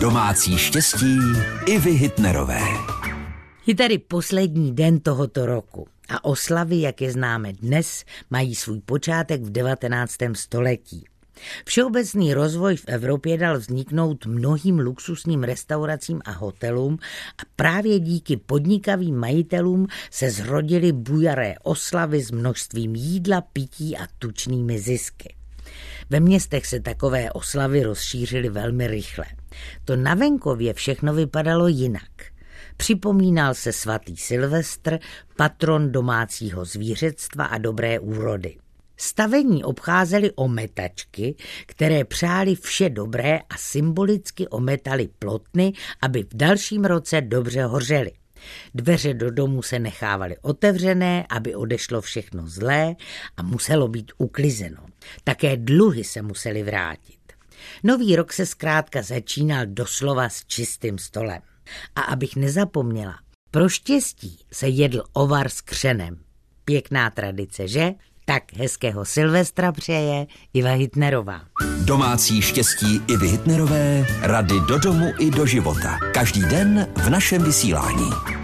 Domácí štěstí i vy Hitnerové. Je tady poslední den tohoto roku a oslavy, jak je známe dnes, mají svůj počátek v 19. století. Všeobecný rozvoj v Evropě dal vzniknout mnohým luxusním restauracím a hotelům a právě díky podnikavým majitelům se zrodily bujaré oslavy s množstvím jídla, pití a tučnými zisky. Ve městech se takové oslavy rozšířily velmi rychle. To na venkově všechno vypadalo jinak. Připomínal se svatý Silvestr, patron domácího zvířectva a dobré úrody. Stavení obcházeli ometačky, které přáli vše dobré a symbolicky ometali plotny, aby v dalším roce dobře hořely. Dveře do domu se nechávaly otevřené, aby odešlo všechno zlé a muselo být uklizeno. Také dluhy se musely vrátit. Nový rok se zkrátka začínal doslova s čistým stolem. A abych nezapomněla, pro štěstí se jedl ovar s křenem. Pěkná tradice, že? Tak hezkého Silvestra přeje Iva Hitnerová. Domácí štěstí i Hitnerové, rady do domu i do života. Každý den v našem vysílání.